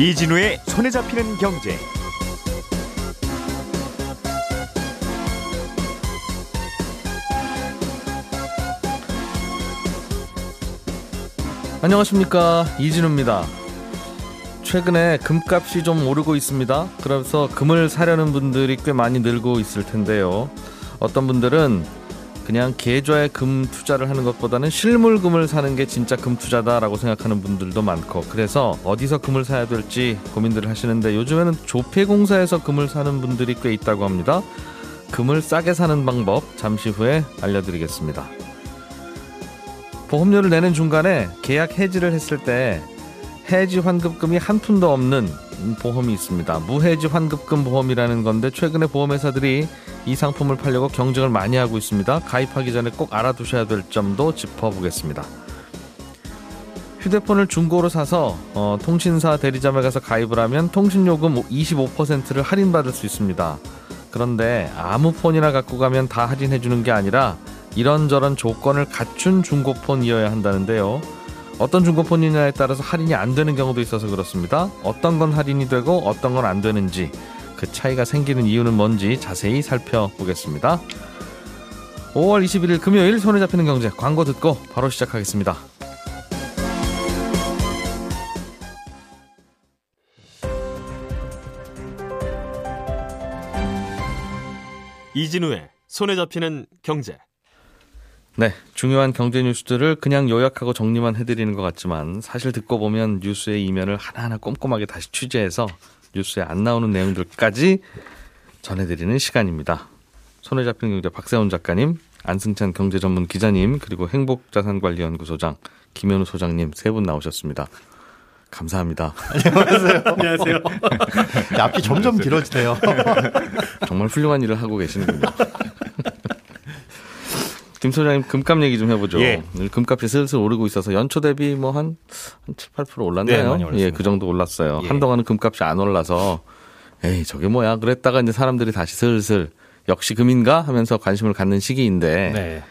이진우의 손에 잡히는 경제. 안녕하십니까 이진우입니다. 최근에 금값이 좀 오르고 있습니다. 그래서 금을 사려는 분들이 꽤 많이 늘고 있을 텐데요. 어떤 분들은 그냥 계좌에 금 투자를 하는 것보다는 실물금을 사는 게 진짜 금 투자다라고 생각하는 분들도 많고 그래서 어디서 금을 사야 될지 고민들을 하시는데 요즘에는 조폐공사에서 금을 사는 분들이 꽤 있다고 합니다. 금을 싸게 사는 방법 잠시 후에 알려드리겠습니다. 보험료를 내는 중간에 계약 해지를 했을 때 해지 환급금이 한 푼도 없는 보험이 있습니다. 무해지 환급금 보험이라는 건데 최근에 보험회사들이 이 상품을 팔려고 경쟁을 많이 하고 있습니다. 가입하기 전에 꼭 알아두셔야 될 점도 짚어보겠습니다. 휴대폰을 중고로 사서 어, 통신사 대리점에 가서 가입을 하면 통신요금 25%를 할인받을 수 있습니다. 그런데 아무 폰이나 갖고 가면 다 할인해 주는 게 아니라 이런저런 조건을 갖춘 중고폰이어야 한다는데요. 어떤 중고폰이냐에 따라서 할인이 안 되는 경우도 있어서 그렇습니다. 어떤 건 할인이 되고 어떤 건 안 되는지 그 차이가 생기는 이유는 뭔지 자세히 살펴보겠습니다. 5월 21일 금요일 손에 잡히는 경제 광고 듣고 바로 시작하겠습니다. 이진우의 손에 잡히는 경제. 네, 중요한 경제 뉴스들을 그냥 요약하고 정리만 해드리는 것 같지만 사실 듣고 보면 뉴스의 이면을 하나하나 꼼꼼하게 다시 취재해서 뉴스에 안 나오는 내용들까지 전해드리는 시간입니다. 손에 잡히는 경제 박세훈 작가님, 안승찬 경제 전문 기자님, 그리고 행복자산관리연구소장 김현우 소장님 세 분 나오셨습니다. 감사합니다. 안녕하세요. 안녕하세요. 앞이 점점 길어지네요. 정말 훌륭한 일을 하고 계시는군요. 김 소장님 금값 얘기 좀 해보죠. 예. 금값이 슬슬 오르고 있어서 연초 대비 뭐 한 한 7, 8% 올랐나요? 네. 예, 그 정도 올랐어요. 예. 한동안은 금값이 안 올라서 에이 저게 뭐야 그랬다가 이제 사람들이 다시 슬슬 역시 금인가 하면서 관심을 갖는 시기인데 네.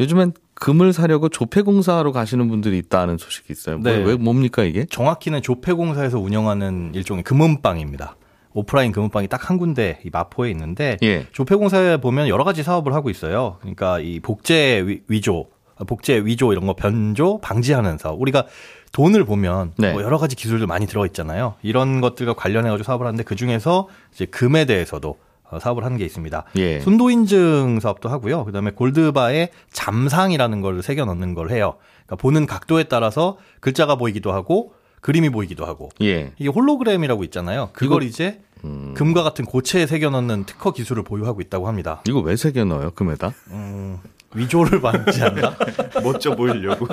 요즘엔 금을 사려고 조폐공사로 가시는 분들이 있다는 소식이 있어요. 뭐, 네. 왜 뭡니까 이게? 정확히는 조폐공사에서 운영하는 일종의 금은방입니다. 오프라인 금은방이 딱 한 군데 이 마포에 있는데 예. 조폐공사에 보면 여러 가지 사업을 하고 있어요. 그러니까 이 복제 위- 위조, 복제 위조 이런 거 변조 방지하는 사업. 우리가 돈을 보면 네. 뭐 여러 가지 기술들 많이 들어 있잖아요. 이런 것들과 관련해 가지고 사업을 하는데 그 중에서 이제 금에 대해서도 어, 사업을 하는 게 있습니다. 예. 순도 인증 사업도 하고요. 그다음에 골드바에 잠상이라는 걸 새겨 넣는 걸 해요. 그러니까 보는 각도에 따라서 글자가 보이기도 하고 그림이 보이기도 하고 예. 이게 홀로그램이라고 있잖아요. 그걸 이제 음. 금과 같은 고체에 새겨 넣는 특허 기술을 보유하고 있다고 합니다. 이거 왜 새겨 넣어요 금에다? 음, 위조를 방지한다? 멋져 보이려고.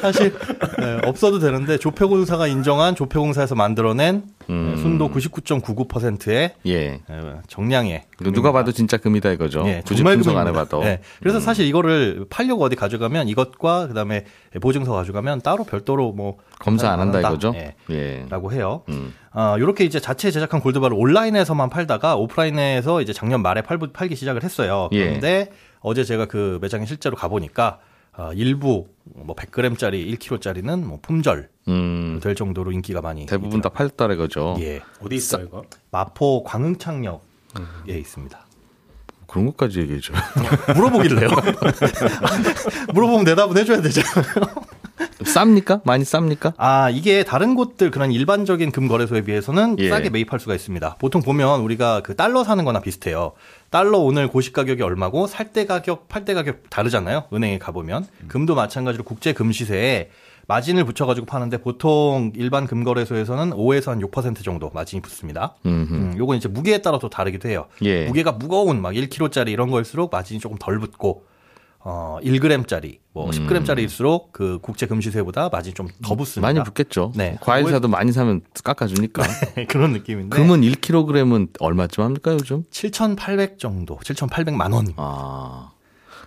사실 네, 없어도 되는데 조폐공사가 인정한 조폐공사에서 만들어낸 음. 네, 순도 99.99%의 예. 정량의 이거 누가 봐도 진짜 금이다 이거죠. 예, 정말 분석 안 금입니다. 해봐도. 음. 네, 그래서 사실 이거를 팔려고 어디 가져가면 이것과 그다음에 보증서 가져가면 따로 별도로 뭐 검사 안 한다 한다. 이거죠. 예, 예. 라고 해요. 음. 아, 요렇게 이제 자체 제작한 골드바를 온라인에서만 팔다가 오프라인에서 이제 작년 말에 팔, 팔기 시작을 했어요. 예. 그런데 어제 제가 그 매장에 실제로 가보니까 아, 일부 뭐 100g짜리, 1kg짜리는 뭐 품절 음. 될 정도로 인기가 많이 대부분 다 팔렸다 이거죠. 예. 어디 있어 이거? 마포 광흥창역에 있습니다. 그런 것까지 얘기해줘요. 물어보길래요. 물어보면 대답은 해줘야 되잖아요. 쌉니까? 많이 쌉니까? 아, 이게 다른 곳들 그런 일반적인 금 거래소에 비해서는 예. 싸게 매입할 수가 있습니다. 보통 보면 우리가 그 달러 사는 거나 비슷해요. 달러 오늘 고시 가격이 얼마고 살 때 가격, 팔 때 가격 다르잖아요. 은행에 가보면. 금도 마찬가지로 국제 금 시세에 마진을 붙여가지고 파는데 보통 일반 금 거래소에서는 5에서 한 6% 정도 마진이 붙습니다. 음흠. 음, 요건 이제 무게에 따라서 다르기도 해요. 예. 무게가 무거운 막 1kg짜리 이런 거일수록 마진이 조금 덜 붙고 어 1g짜리 뭐 10g짜리일수록 그 국제 금시세보다 마진이 좀더 붙습니다. 많이 붙겠죠. 네. 과일 사도 많이 사면 깎아주니까. 그런 느낌인데. 금은 1kg은 얼마쯤 합니까 요즘? 7,800 정도, 7,800만 원. 아.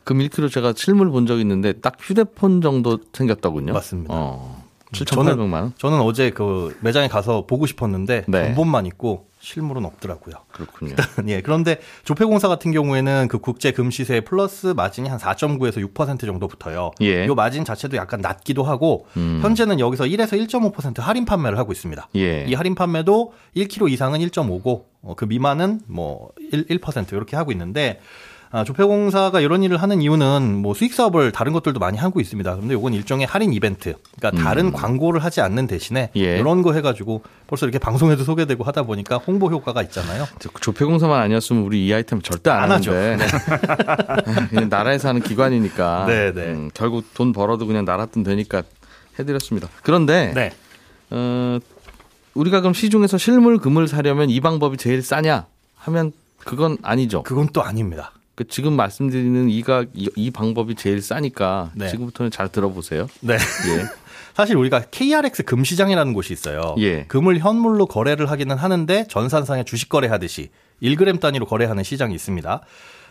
금 1kg 제가 실물 본 적 있는데 딱 휴대폰 정도 생겼더군요. 맞습니다. 어. 7,800만 원. 저는 어제 그 매장에 가서 보고 싶었는데 네. 전본만 있고 실물은 없더라고요. 그렇군요. 예, 그런데 조폐공사 같은 경우에는 그 국제 금시세 플러스 마진이 한 4.9에서 6% 정도 붙어요. 예. 이 마진 자체도 약간 낮기도 하고 음. 현재는 여기서 1에서 1.5% 할인 판매를 하고 있습니다. 예. 이 할인 판매도 1kg 이상은 1.5고 어, 그 미만은 뭐 1, 1% 이렇게 하고 있는데 아, 조폐공사가 이런 일을 하는 이유는 뭐 수익 사업을 다른 것들도 많이 하고 있습니다. 그런데 이건 일종의 할인 이벤트. 그러니까 다른 광고를 하지 않는 대신에 음. 예. 이런 거 해가지고 벌써 이렇게 방송에도 소개되고 하다 보니까 홍보 효과가 있잖아요. 저 조폐공사만 아니었으면 우리 이 아이템 절대 안, 안 하죠. 그냥 나라에서 하는 기관이니까 네, 네. 음, 결국 돈 벌어도 그냥 나라 돈 되니까 해드렸습니다. 그런데 네. 어, 우리가 그럼 시중에서 실물 금을 사려면 이 방법이 제일 싸냐 하면 그건 아니죠. 그건 또 아닙니다. 그 지금 말씀드리는 이가 이, 이 방법이 제일 싸니까 네. 지금부터는 잘 들어보세요. 네. 예. 사실 우리가 KRX 금시장이라는 곳이 있어요. 예. 금을 현물로 거래를 하기는 하는데 전산상에 주식 거래하듯이 1g 단위로 거래하는 시장이 있습니다.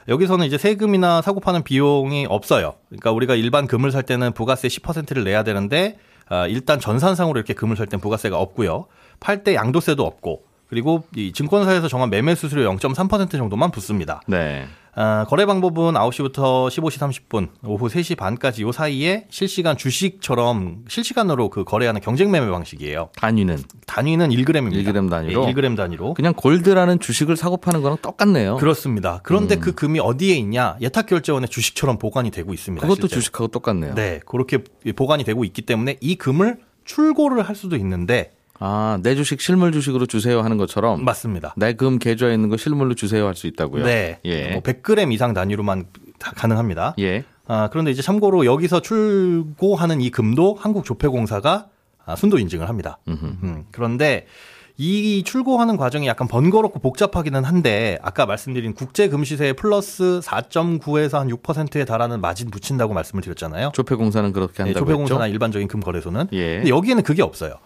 여기서는 이제 세금이나 사고 파는 비용이 없어요. 그러니까 우리가 일반 금을 살 때는 부가세 10%를 내야 되는데 아, 일단 전산상으로 이렇게 금을 살 땐 부가세가 없고요. 팔 때 양도세도 없고 그리고 이 증권사에서 정한 매매 수수료 0.3% 정도만 붙습니다. 네. 아, 거래 방법은 9시부터 15시 30분, 오후 3시 반까지 요 사이에 실시간 주식처럼 실시간으로 그 거래하는 경쟁 매매 방식이에요. 단위는 단위는 1g입니다. 1g 단위로? 1g 단위로. 그냥 골드라는 주식을 사고 파는 거랑 똑같네요. 그렇습니다. 그런데 음. 그 금이 어디에 있냐? 예탁 결제원의 주식처럼 보관이 되고 있습니다. 그것도 실제로. 주식하고 똑같네요. 네, 그렇게 보관이 되고 있기 때문에 이 금을 출고를 할 수도 있는데 아, 내 주식 실물 주식으로 주세요 하는 것처럼 맞습니다. 내 금 계좌에 있는 거 실물로 주세요 할 수 있다고요. 네, 예. 뭐 100g 이상 단위로만 다 가능합니다. 예. 아, 그런데 이제 참고로 여기서 출고하는 이 금도 한국조폐공사가 아, 순도 인증을 합니다. 음, 그런데 이 출고하는 과정이 약간 번거롭고 복잡하기는 한데 아까 말씀드린 국제 금시세 플러스 4.9에서 한 6%에 달하는 마진 붙인다고 말씀을 드렸잖아요. 조폐공사는 그렇게 네, 한다고 조폐공사나 했죠. 일반적인 금 거래소는. 예. 근데 여기에는 그게 없어요.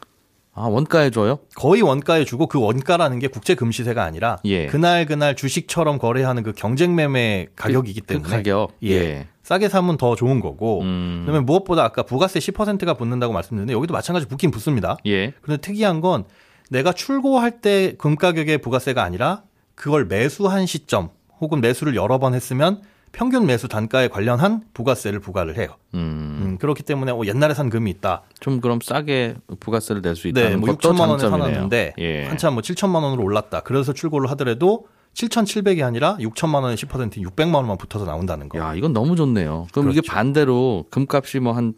아, 원가에 줘요? 거의 원가에 주고 그 원가라는 게 국제 금시세가 아니라 예. 그날 그날 주식처럼 거래하는 그 경쟁 매매 가격이기 그 때문에 가격. 예. 예. 싸게 사면 더 좋은 거고 음. 그다음에 무엇보다 아까 부가세 10%가 붙는다고 말씀드렸는데 여기도 마찬가지 붙긴 붙습니다. 예. 그런데 특이한 건 내가 출고할 때 금 가격의 부가세가 아니라 그걸 매수한 시점 혹은 매수를 여러 번 했으면 평균 매수 단가에 관련한 부가세를 부과를 해요. 음. 음, 그렇기 때문에 어, 옛날에 산 금이 있다. 좀 그럼 싸게 부가세를 낼 수 있다는 네, 뭐 것도 6천만 원에. 사놨는데 예. 한참 뭐 7천만 원으로 올랐다. 그래서 출고를 하더라도 7,700이 아니라 6천만 원에 10% 600만 원만 붙어서 나온다는 거. 야, 이건 너무 좋네요. 그럼 이게 그렇죠. 반대로 금값이 뭐 한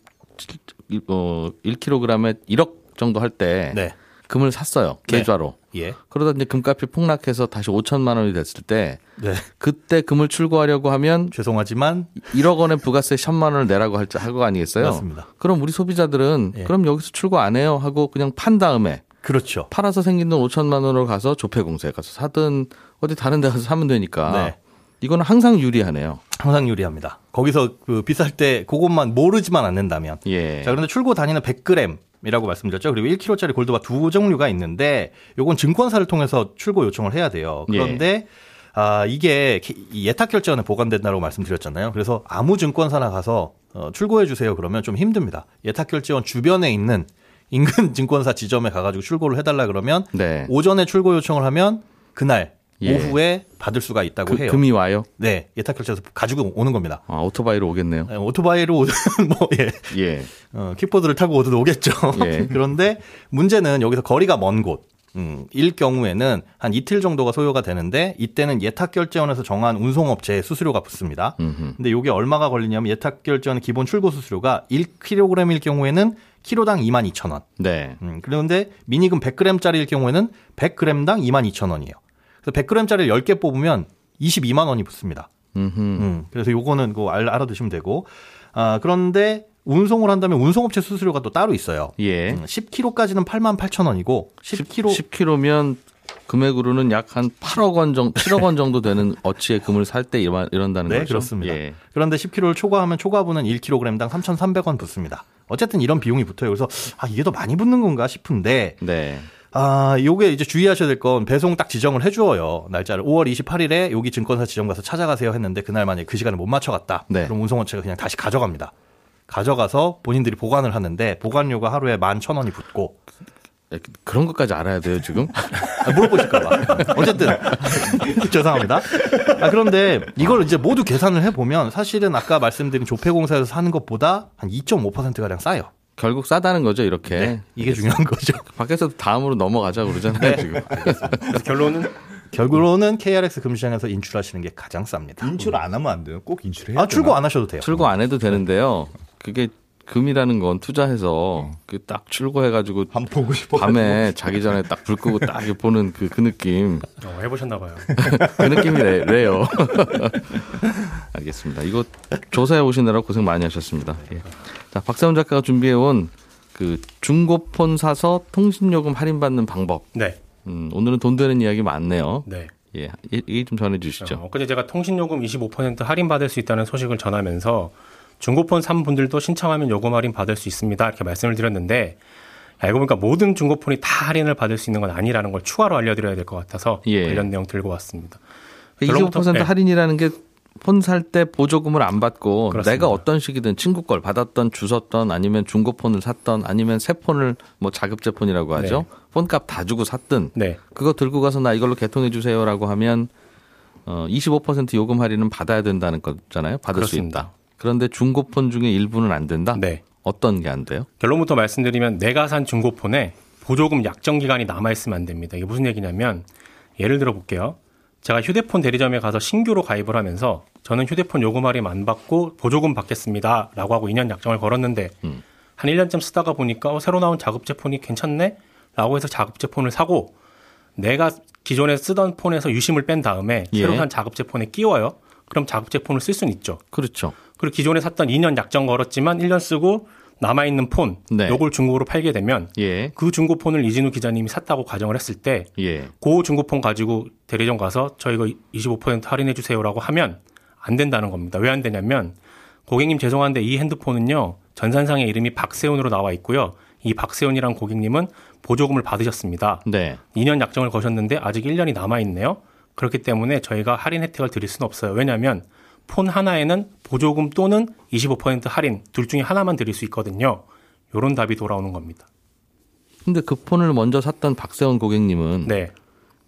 어, 1kg에 1억 정도 할때 네. 금을 샀어요. 네. 계좌로. 예. 그러다 이제 금값이 폭락해서 다시 5천만 원이 됐을 때 네. 그때 금을 출고하려고 하면 죄송하지만 1억 원의 부가세 1000만 원을 내라고 할 하고 아니겠어요? 맞습니다. 그럼 우리 소비자들은 예. 그럼 여기서 출고 안 해요 하고 그냥 판 다음에 그렇죠. 팔아서 생긴 돈 5천만 원으로 가서 조폐공사에 가서 사든 어디 다른 데 가서 사면 되니까 네. 이거는 항상 유리하네요. 항상 유리합니다. 거기서 그 비쌀 때 그것만 모르지만 않는다면. 예. 자, 그런데 출고 단위는 100g. 이라고 말씀드렸죠. 그리고 1kg짜리 골드바 두 종류가 있는데 요건 증권사를 통해서 출고 요청을 해야 돼요. 예. 그런데 아, 이게 이 예탁 결제원에 보관된다고 말씀드렸잖아요. 그래서 아무 증권사나 가서 어, 출고해 주세요. 그러면 좀 힘듭니다. 예탁 결제원 주변에 있는 인근 증권사 지점에 가가지고 출고를 해달라 그러면 네. 오전에 출고 요청을 하면 그날 예. 오후에 받을 수가 있다고 그, 해요. 금이 와요. 네, 예탁결제에서 가지고 오는 겁니다. 아, 오토바이로 오겠네요. 네, 오토바이로 오든 뭐 예. 예. 어, 킥보드를 타고 오든 오겠죠. 예. 그런데 문제는 여기서 거리가 먼 곳. 음, 일 경우에는 한 이틀 정도가 소요가 되는데 이때는 예탁 결제원에서 정한 운송업체에 수수료가 붙습니다. 음흠. 근데 이게 얼마가 걸리냐면 예탁 결제원 기본 출고 수수료가 1kg일 경우에는 키로당 22,000원. 네. 음, 그런데 미니금 100g짜리일 경우에는 100g당 22,000원이에요. 그래서 100g짜리를 10개 뽑으면 22만 원이 붙습니다. 음흠. 음, 그래서 요거는 그 알, 알아두시면 되고. 아, 그런데 운송을 한다면 운송업체 수수료가 또 따로 있어요. 예. 음, 10kg까지는 8만 8천 원이고 10kg 10kg면 금액으로는 약 한 8억 원 정도, 7억 원 정도 되는 어치의 금을 살 때 이런다는 네, 거죠. 그렇습니다. 예. 그런데 10kg를 초과하면 초과분은 1kg당 3,300원 붙습니다. 어쨌든 이런 비용이 붙어요. 그래서 아, 이게 더 많이 붙는 건가 싶은데 네. 아, 요게 이제 주의하셔야 될 건 배송 딱 지정을 해주어요. 날짜를 5월 28일에 여기 증권사 지점 가서 찾아가세요 했는데 그날 만약에 그 시간을 못 맞춰갔다. 네. 그럼 운송업체가 그냥 다시 가져갑니다. 가져가서 본인들이 보관을 하는데 보관료가 하루에 만 천 원이 붙고 예, 그런 것까지 알아야 돼요 지금? 아, 물어보실까봐. 어쨌든 죄송합니다. 아, 그런데 이걸 이제 모두 계산을 해보면 사실은 아까 말씀드린 조폐공사에서 사는 것보다 한 2.5% 가량 싸요. 결국 싸다는 거죠 이렇게. 네, 이게 중요한 거죠. 밖에서 다음으로 넘어가자 그러잖아요 지금. 그래서 결론은 결국으로는 KRX 금시장에서 인출하시는 게 가장 쌉니다. 인출 안 하면 안 돼요. 꼭 인출해야 아 출고 안 하셔도 돼요. 출고 안 해도 되는데요. 그게 금이라는 건 투자해서 그 딱 출고해가지고 한 보고 싶어. 밤에 자기 전에 딱 불 끄고 딱 보는 그, 그 느낌. 어, 해보셨나 봐요. 그 느낌이 래 요. 알겠습니다. 이거 조사해 오시느라 고생 많이 하셨습니다. 예. 자, 박세훈 작가가 준비해 온 그 중고폰 사서 통신요금 할인받는 방법. 네, 음, 오늘은 돈 되는 이야기 많네요. 네. 예, 이- 얘기 좀 전해 주시죠. 어, 엊그제 제가 통신요금 25% 할인 받을 수 있다는 소식을 전하면서 중고폰 산 분들도 신청하면 요금 할인 받을 수 있습니다. 이렇게 말씀을 드렸는데 알고 보니까 모든 중고폰이 다 할인을 받을 수 있는 건 아니라는 걸 추가로 알려드려야 될 것 같아서 예. 관련 내용 들고 왔습니다. 25% 결론부터- 네. 할인이라는 게 폰 살 때 보조금을 안 받고 그렇습니다. 내가 어떤 식이든 친구 걸 받았던 주웠던 아니면 중고 폰을 샀던 아니면 새 폰을 뭐 자급제 폰이라고 하죠. 네. 폰값 다 주고 샀든 네, 그거 들고 가서 나 이걸로 개통해 주세요라고 하면 어, 25% 요금 할인은 받아야 된다는 거잖아요. 받을 그렇습니다. 수 있다. 그런데 중고폰 중에 일부는 안 된다. 네. 어떤 게 안 돼요? 결론부터 말씀드리면 내가 산 중고폰에 보조금 약정 기간이 남아 있으면 안 됩니다. 이게 무슨 얘기냐면 예를 들어 볼게요. 제가 휴대폰 대리점에 가서 신규로 가입을 하면서 저는 휴대폰 요금 할인 안 받고 보조금 받겠습니다 라고 하고 2년 약정을 걸었는데 음. 한 1년쯤 쓰다가 보니까 어, 새로 나온 자급제 폰이 괜찮네? 라고 해서 자급제 폰을 사고 내가 기존에 쓰던 폰에서 유심을 뺀 다음에 예. 새로 산 자급제 폰에 끼워요. 그럼 자급제 폰을 쓸 수는 있죠. 그렇죠. 그리고 기존에 샀던 2년 약정 걸었지만 1년 쓰고 남아있는 폰, 네. 요걸 중고로 팔게 되면 예. 그 중고폰을 이진우 기자님이 샀다고 가정을 했을 때, 예. 그 중고폰 가지고 대리점 가서 저 이거 25% 할인해 주세요라고 하면 안 된다는 겁니다. 왜 안 되냐면 고객님 죄송한데 이 핸드폰은요 전산상의 이름이 박세훈으로 나와 있고요. 이 박세훈이란 고객님은 보조금을 받으셨습니다. 네. 2년 약정을 거셨는데 아직 1년이 남아 있네요. 그렇기 때문에 저희가 할인 혜택을 드릴 수는 없어요. 왜냐하면 폰 하나에는 보조금 또는 25% 할인 둘 중에 하나만 드릴 수 있거든요. 요런 답이 돌아오는 겁니다. 근데 그 폰을 먼저 샀던 박세원 고객님은 네.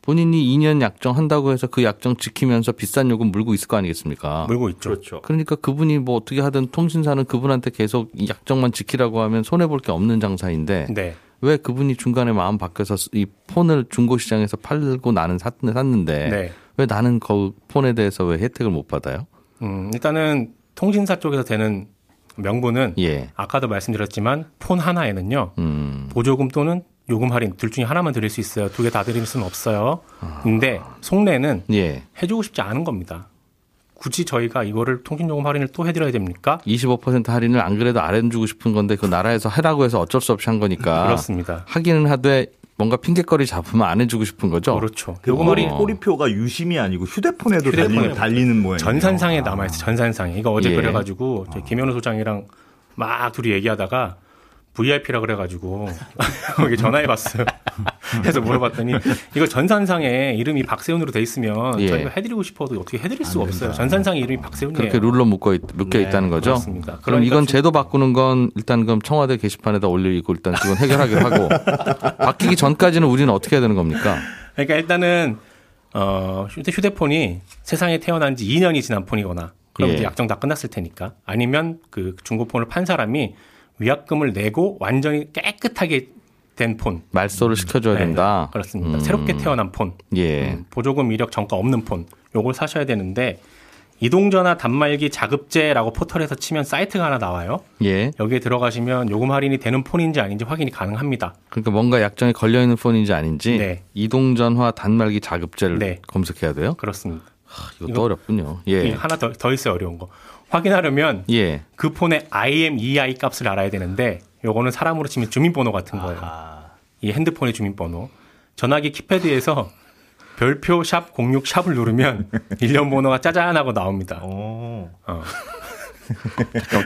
본인이 2년 약정 한다고 해서 그 약정 지키면서 비싼 요금 물고 있을 거 아니겠습니까? 물고 있죠. 그렇죠. 그러니까 그분이 뭐 어떻게 하든 통신사는 그분한테 계속 이 약정만 지키라고 하면 손해 볼 게 없는 장사인데 네. 왜 그분이 중간에 마음 바뀌어서 이 폰을 중고 시장에서 팔고 나는 샀, 샀는데 네. 왜 나는 그 폰에 대해서 왜 혜택을 못 받아요? 음, 일단은 통신사 쪽에서 되는 명분은 예. 아까도 말씀드렸지만 폰 하나에는요. 음. 보조금 또는 요금 할인 둘 중에 하나만 드릴 수 있어요. 두 개 다 드릴 수는 없어요. 근데 속내는 예. 해주고 싶지 않은 겁니다. 굳이 저희가 이거를 통신요금 할인을 또 해드려야 됩니까? 25% 할인을 안 그래도 안 해주고 싶은 건데 그 나라에서 하라고 해서 어쩔 수 없이 한 거니까 그렇습니다. 하기는 하되 뭔가 핑계거리 잡으면 안 해주고 싶은 거죠. 그렇죠. 그 요금 할인 꼬리표가 유심이 아니고 휴대폰에도 휴대폰에 달리는, 달리는 모양이에요. 전산상에 아. 남아 있어요. 전산상에. 이거 어제 예. 그래가지고 저희 김현우 소장이랑 막 둘이 얘기하다가 VIP라 그래가지고 거기 전화해봤어요. 그래서 물어봤더니 이거 전산상에 이름이 박세훈으로 돼 있으면 예. 저희가 해드리고 싶어도 어떻게 해드릴 수가 없어요. 전산상에 이름이 박세훈이에요. 그렇게 룰로 묶어, 있, 묶여 네, 있다는 거죠. 그렇습니다. 그럼 그러니까 이건 좀- 제도 바꾸는 건 일단 그럼 청와대 게시판에다 올리고 일단 그건 해결하기로 하고 바뀌기 전까지는 우리는 어떻게 해야 되는 겁니까? 그러니까 일단은 어 휴대, 휴대폰이 세상에 태어난 지 2년이 지난 폰이거나 그럼 예. 이제 약정 다 끝났을 테니까 아니면 그 중고폰을 판 사람이 위약금을 내고 완전히 깨끗하게 된 폰. 말소를 시켜줘야 네, 된다. 그렇습니다. 음. 새롭게 태어난 폰. 예. 음, 보조금 이력 정가 없는 폰. 요걸 사셔야 되는데 이동전화 단말기 자급제라고 포털에서 치면 사이트가 하나 나와요. 예. 여기에 들어가시면 요금 할인이 되는 폰인지 아닌지 확인이 가능합니다. 그러니까 뭔가 약정에 걸려 있는 폰인지 아닌지 네. 이동전화 단말기 자급제를 네. 검색해야 돼요. 그렇습니다. 이것도 이거- 어렵군요. 예. 하나 더, 더 있어요, 어려운 거. 확인하려면 예. 그 폰의 IMEI 값을 알아야 되는데 요거는 사람으로 치면 주민번호 같은 거예요. 이 핸드폰의 주민번호. 전화기 키패드에서 별표 샵 06 샵을 누르면 일련 번호가 짜잔 하고 나옵니다. 어. 어.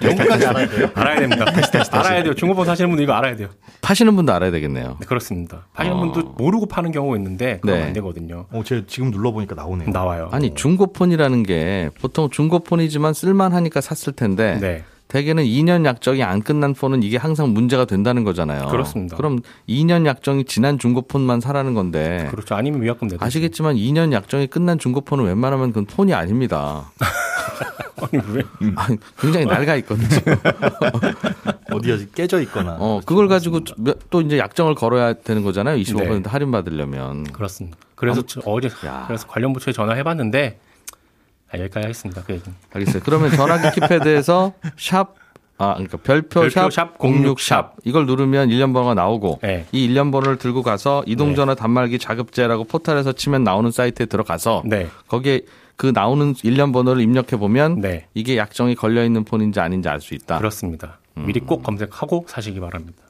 영까지 알아야 돼요? 알아야 됩니다. 알아야 돼요. 중고폰 사시는 분들 이거 알아야 돼요. 파시는 분도 알아야 되겠네요. 네, 그렇습니다. 파시는 어. 분도 모르고 파는 경우가 있는데 그건 네. 안 되거든요. 어, 제가 지금 눌러보니까 나오네요. 나와요. 아니 중고폰이라는 게 보통 중고폰이지만 쓸만하니까 샀을 텐데 네. 대개는 2년 약정이 안 끝난 폰은 이게 항상 문제가 된다는 거잖아요. 그렇습니다. 그럼 2년 약정이 지난 중고폰만 사라는 건데 그렇죠. 아니면 위약금 내도 아시겠지만 2년 약정이 끝난 중고폰은 웬만하면 그건 폰이 아닙니다. 아니 왜? 아니, 굉장히 낡아 있거든요. 어디가 깨져 있거나. 어, 그걸 가지고 또 이제 약정을 걸어야 되는 거잖아요. 25% 네. 할인 받으려면. 그렇습니다. 그래서 저 어제 야. 그래서 관련 부처에 전화해 봤는데 아, 여기까지 하겠습니다. 그 얘기는. 알겠어요. 그러면 전화기 키패드에서 샵 아, 그러니까 별표, 별표 샵샵06 샵. 이걸 누르면 일련 번호가 나오고 네. 이 일련 번호를 들고 가서 이동 전화 단말기 자급제라고 포털에서 치면 나오는 사이트에 들어가서 네. 거기에 그 나오는 일련 번호를 입력해 보면 네. 이게 약정이 걸려 있는 폰인지 아닌지 알 수 있다. 그렇습니다. 음. 미리 꼭 검색하고 사시기 바랍니다.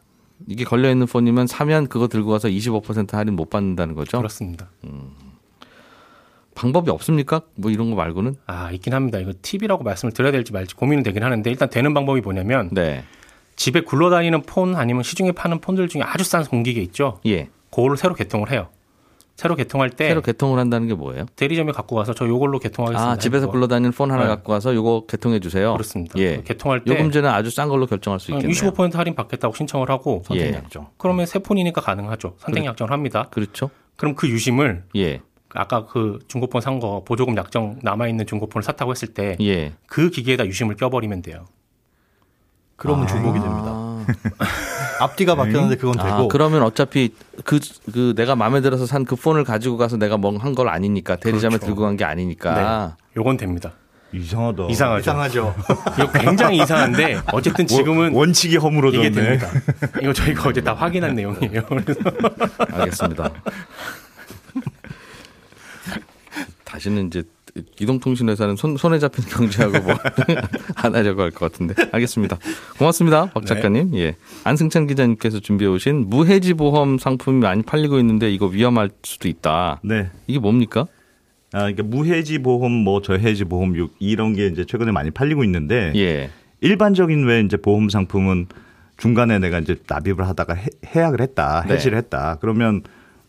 이게 걸려 있는 폰이면 사면 그거 들고 가서 25% 할인 못 받는다는 거죠. 그렇습니다. 방법이 없습니까? 뭐 이런 거 말고는? 아 있긴 합니다. 이거 팁이라고 말씀을 드려야 될지 말지 고민은 되긴 하는데 일단 되는 방법이 뭐냐면 네. 집에 굴러다니는 폰 아니면 시중에 파는 폰들 중에 아주 싼 공기계 있죠. 예. 그거를 새로 개통을 해요. 새로 개통할 때 새로 개통을 한다는 게 뭐예요? 대리점에 갖고 가서 저 요걸로 개통하겠습니다. 아, 집에서 굴러다니는 폰 하나 네. 갖고 와서 요거 개통해 주세요. 그렇습니다. 예. 개통할 때 요금제는 아주 싼 걸로 결정할 수 있겠네요. 25% 할인 받겠다고 신청을 하고 예. 약정. 그러면 새 폰이니까 가능하죠. 선택 약정을 합니다. 그렇죠. 그럼 그 유심을 예. 아까 그 중고폰 산 거 보조금 약정 남아 있는 중고폰을 샀다고 했을 때그 예. 기계에다 유심을 껴버리면 돼요. 그러면 중복이 됩니다. 앞뒤가 바뀌었는데 그건 되고. 아, 그러면 어차피 그, 그 내가 마음에 들어서 산 그 폰을 가지고 가서 내가 뭐한걸 아니니까 대리점에 그렇죠. 들고 간 게 아니니까. 요건 됩니다. 이상하다. 이상하죠. 이상하죠. 이거 굉장히 이상한데 어쨌든 지금은 원, 원칙이 허물어졌네. 이게 됩니다. 이거 저희가 어제 다 확인한 내용이에요. 그래서 알겠습니다. 다시는 이제 이동통신회사는 손, 손에 잡힌 경제하고 뭐 안 하려고 할 것 같은데. 알겠습니다. 고맙습니다. 박 작가님. 예. 안승찬 기자님께서 준비해 오신 무해지 보험 상품이 많이 팔리고 있는데 이거 위험할 수도 있다. 네. 이게 뭡니까? 아, 그러니까 무해지 보험, 뭐 저해지 보험 요- 이런 게 이제 최근에 많이 팔리고 있는데 예. 일반적인 왜 이제 보험 상품은 중간에 내가 이제 납입을 하다가 해, 해약을 했다, 네. 해지를 했다. 그러면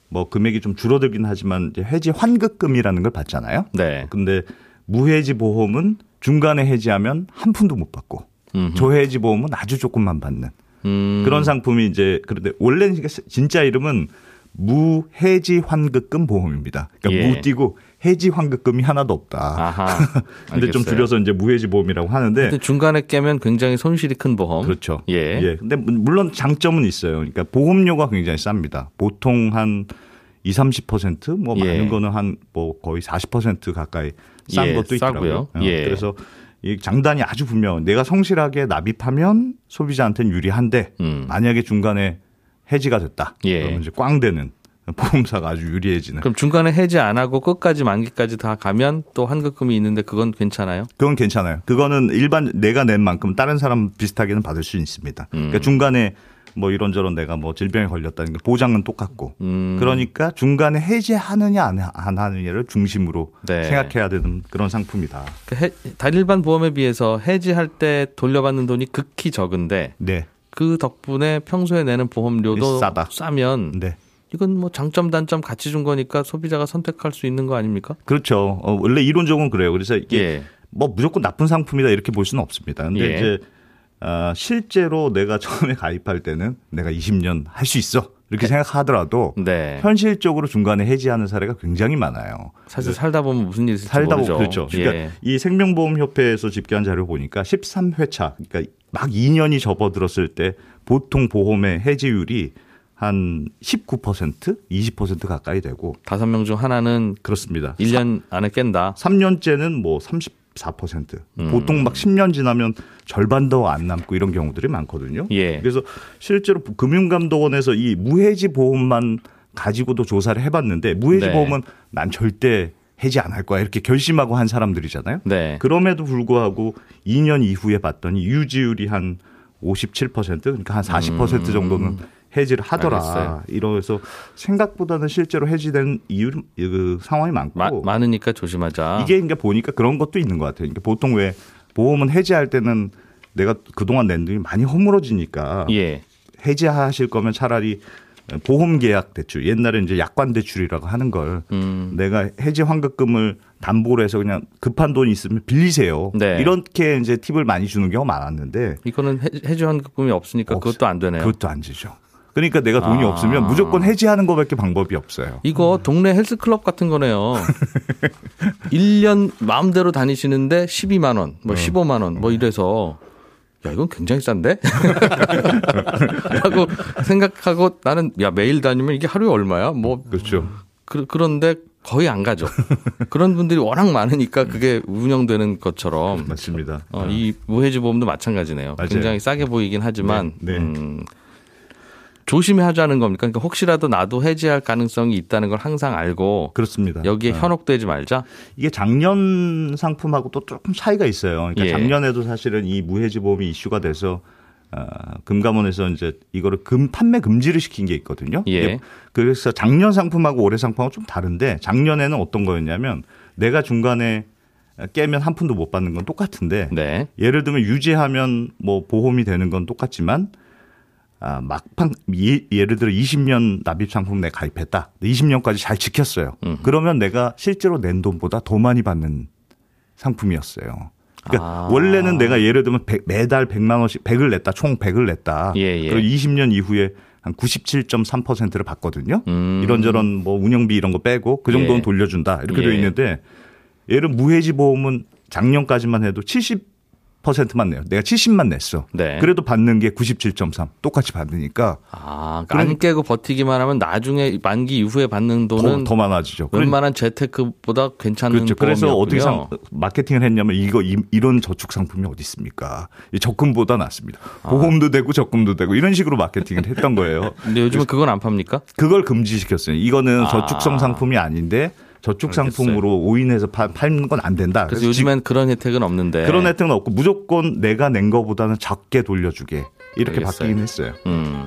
뭐 금액이 좀 줄어들긴 하지만 이제 해지 환급금이라는 걸 받잖아요. 네. 근데 무해지 보험은 중간에 해지하면 한 푼도 못 받고 음흠. 저해지 보험은 아주 조금만 받는 음. 그런 상품이 이제 그런데 원래는 진짜 이름은 무해지 환급금 보험입니다. 그러니까 예. 무 띄고 해지 환급금이 하나도 없다. 아하. 근데 좀. 줄여서 이제 무해지 보험이라고 하는데 중간에 깨면 굉장히 손실이 큰 보험. 그렇죠. 예. 예. 근데 물론 장점은 있어요. 그러니까 보험료가 굉장히 쌉니다. 보통 한 2, 30%뭐 예. 많은 거는 한 뭐 거의 40% 가까이 싼 예, 것도 있더라고요. 싸고요. 어, 예. 그래서 이 장단이 아주 분명. 내가 성실하게 납입하면 소비자한테는 유리한데 음. 만약에 중간에 해지가 됐다. 예. 그러면 이제 꽝 되는 보험사가 아주 유리해지는. 그럼 중간에 해지 안 하고 끝까지 만기까지 다 가면 또 환급금이 있는데 그건 괜찮아요? 그건 괜찮아요. 그거는 일반 내가 낸 만큼 다른 사람 비슷하게는 받을 수 있습니다. 음. 그러니까 중간에 뭐 이런저런 내가 뭐 질병에 걸렸다는 게 보장은 똑같고. 음. 그러니까 중간에 해지하느냐 안 하느냐를 중심으로 네. 생각해야 되는 그런 상품이다. 그 해, 다일반 보험에 비해서 해지할 때 돌려받는 돈이 극히 적은데 네. 그 덕분에 평소에 내는 보험료도 싸다. 싸면 네. 이건 뭐 장점 단점 같이 준 거니까 소비자가 선택할 수 있는 거 아닙니까? 그렇죠. 어, 원래 이론적으로 그래요. 그래서 이게 예. 뭐 무조건 나쁜 상품이다 이렇게 볼 수는 없습니다. 근데 예. 이제 아, 실제로 내가 처음에 가입할 때는 내가 20년 할 수 있어 이렇게 생각하더라도 네. 현실적으로 중간에 해지하는 사례가 굉장히 많아요. 사실 살다 보면 무슨 일이 있을지 살다 보면 모르죠. 그렇죠. 그러니까 예. 이 생명보험협회에서 집계한 자료 보니까 13회차, 그러니까 막 2년이 접어들었을 때 보통 보험의 해지율이 한 19%, 20% 가까이 되고 다섯 명 중 하나는 그렇습니다. 1년 안에 깬다. 3년째는 뭐 34%. 음. 보통 막 10년 지나면 절반도 안 남고 이런 경우들이 많거든요. 예. 그래서 실제로 금융감독원에서 이 무해지 보험만 가지고도 조사를 해 봤는데 무해지 네. 보험은 난 절대 해지 안 할 거야 이렇게 결심하고 한 사람들이잖아요. 네. 그럼에도 불구하고 2년 이후에 봤더니 유지율이 한 57% 그러니까 한 40% 정도는 해지를 하더라. 음. 알겠어요. 이러면서 생각보다는 실제로 해지된 이유 그 상황이 많고 마- 많으니까 조심하자. 이게 그러니까 보니까 그런 것도 있는 것 같아요. 그러니까 보통 왜 보험은 해지할 때는 내가 그동안 낸 돈이 많이 허물어지니까 예. 해지하실 거면 차라리 보험 계약 대출 옛날에 이제 약관 대출이라고 하는 걸 음. 내가 해지 환급금을 담보로 해서 그냥 급한 돈이 있으면 빌리세요. 네. 이렇게 이제 팁을 많이 주는 경우가 많았는데 이거는 해- 해지 환급금이 없으니까 없- 그것도 안 되네요. 그것도 안 되죠. 그러니까 내가 돈이 아. 없으면 무조건 해지하는 것밖에 방법이 없어요. 이거 동네 헬스클럽 같은 거네요. 1년 마음대로 다니시는데 12만 원, 뭐 15만 원, 뭐 이래서 야 이건 굉장히 싼데? 라고 생각하고 나는 야 매일 다니면 이게 하루에 얼마야? 뭐 그렇죠. 그, 그런데 거의 안 가죠. 그런 분들이 워낙 많으니까 그게 운영되는 것처럼 맞습니다. 어, 이 무해지 보험도 마찬가지네요. 맞아요. 굉장히 싸게 보이긴 하지만 네, 네. 음, 조심하자는 겁니까? 그러니까 혹시라도 나도 해지할 가능성이 있다는 걸 항상 알고 그렇습니다. 여기에 어. 현혹되지 말자. 이게 작년 상품하고 또 조금 차이가 있어요. 그러니까 예. 작년에도 사실은 이 무해지 보험이 이슈가 돼서 아, 금감원에서 이제 이거를 금 판매 금지를 시킨 게 있거든요. 예. 그래서 작년 상품하고 올해 상품하고 좀 다른데 작년에는 어떤 거였냐면 내가 중간에 깨면 한 푼도 못 받는 건 똑같은데 네. 예를 들면 유지하면 뭐 보험이 되는 건 똑같지만 아, 막판 예, 예를 들어 20년 납입 상품 내가 가입했다. 20년까지 잘 지켰어요. 음. 그러면 내가 실제로 낸 돈보다 더 많이 받는 상품이었어요. 그러니까 아. 원래는 내가 예를 들면 100 매달 100만 원씩 100을 냈다. 총 100을 냈다. 예, 예. 그리고 20년 이후에 한 97.3%를 받거든요. 음. 이런저런 뭐 운영비 이런 거 빼고 그 정도는 예. 돌려준다. 이렇게 예. 되어 있는데 예를 무해지 보험은 작년까지만 해도 70% 만 내요. 내가 70만 냈어. 네. 그래도 받는 게 97.3 똑같이 받으니까 아, 그러니까 안 깨고 버티기만 하면 나중에 만기 이후에 받는 더, 돈은 더 많아지죠. 그러니- 웬만한 재테크보다 괜찮은 그렇죠. 그래서 어떻게. 상, 마케팅을 했냐면 이거 이, 런 저축 상품이 어디 있습니까? 이 적금보다 낫습니다. 보험도 되고 적금도 되고 이런 식으로 마케팅을 했던 거예요. 근데 요즘은 그건 안 팝니까? 그걸 금지시켰어요. 이거는 아. 저축성 상품이 아닌데 저축 상품으로 오인해서 파- 팔는 건 안 된다. 그래서 그래서 요즘엔 그런 혜택은 없는데. 그런 혜택은 없고 무조건 내가 낸 거보다는 적게 돌려주게 이렇게 알겠어요. 바뀌긴 했어요. 음.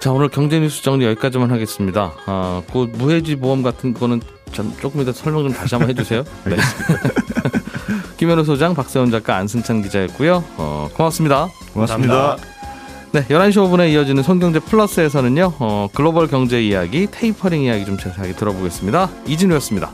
자 오늘 경제 뉴스 정리 여기까지만 하겠습니다. 아, 그 무해지 보험 같은 거는 좀 조금 이따 설명 좀 다시 한번 해주세요. 네. 김현우 소장, 박세훈 작가, 안승찬 기자였고요. 어, 고맙습니다. 고맙습니다. 네, 11시 5분에 이어지는 손경제 플러스에서는요, 어, 글로벌 경제 이야기, 테이퍼링 이야기 좀 자세하게 들어보겠습니다. 이진우였습니다.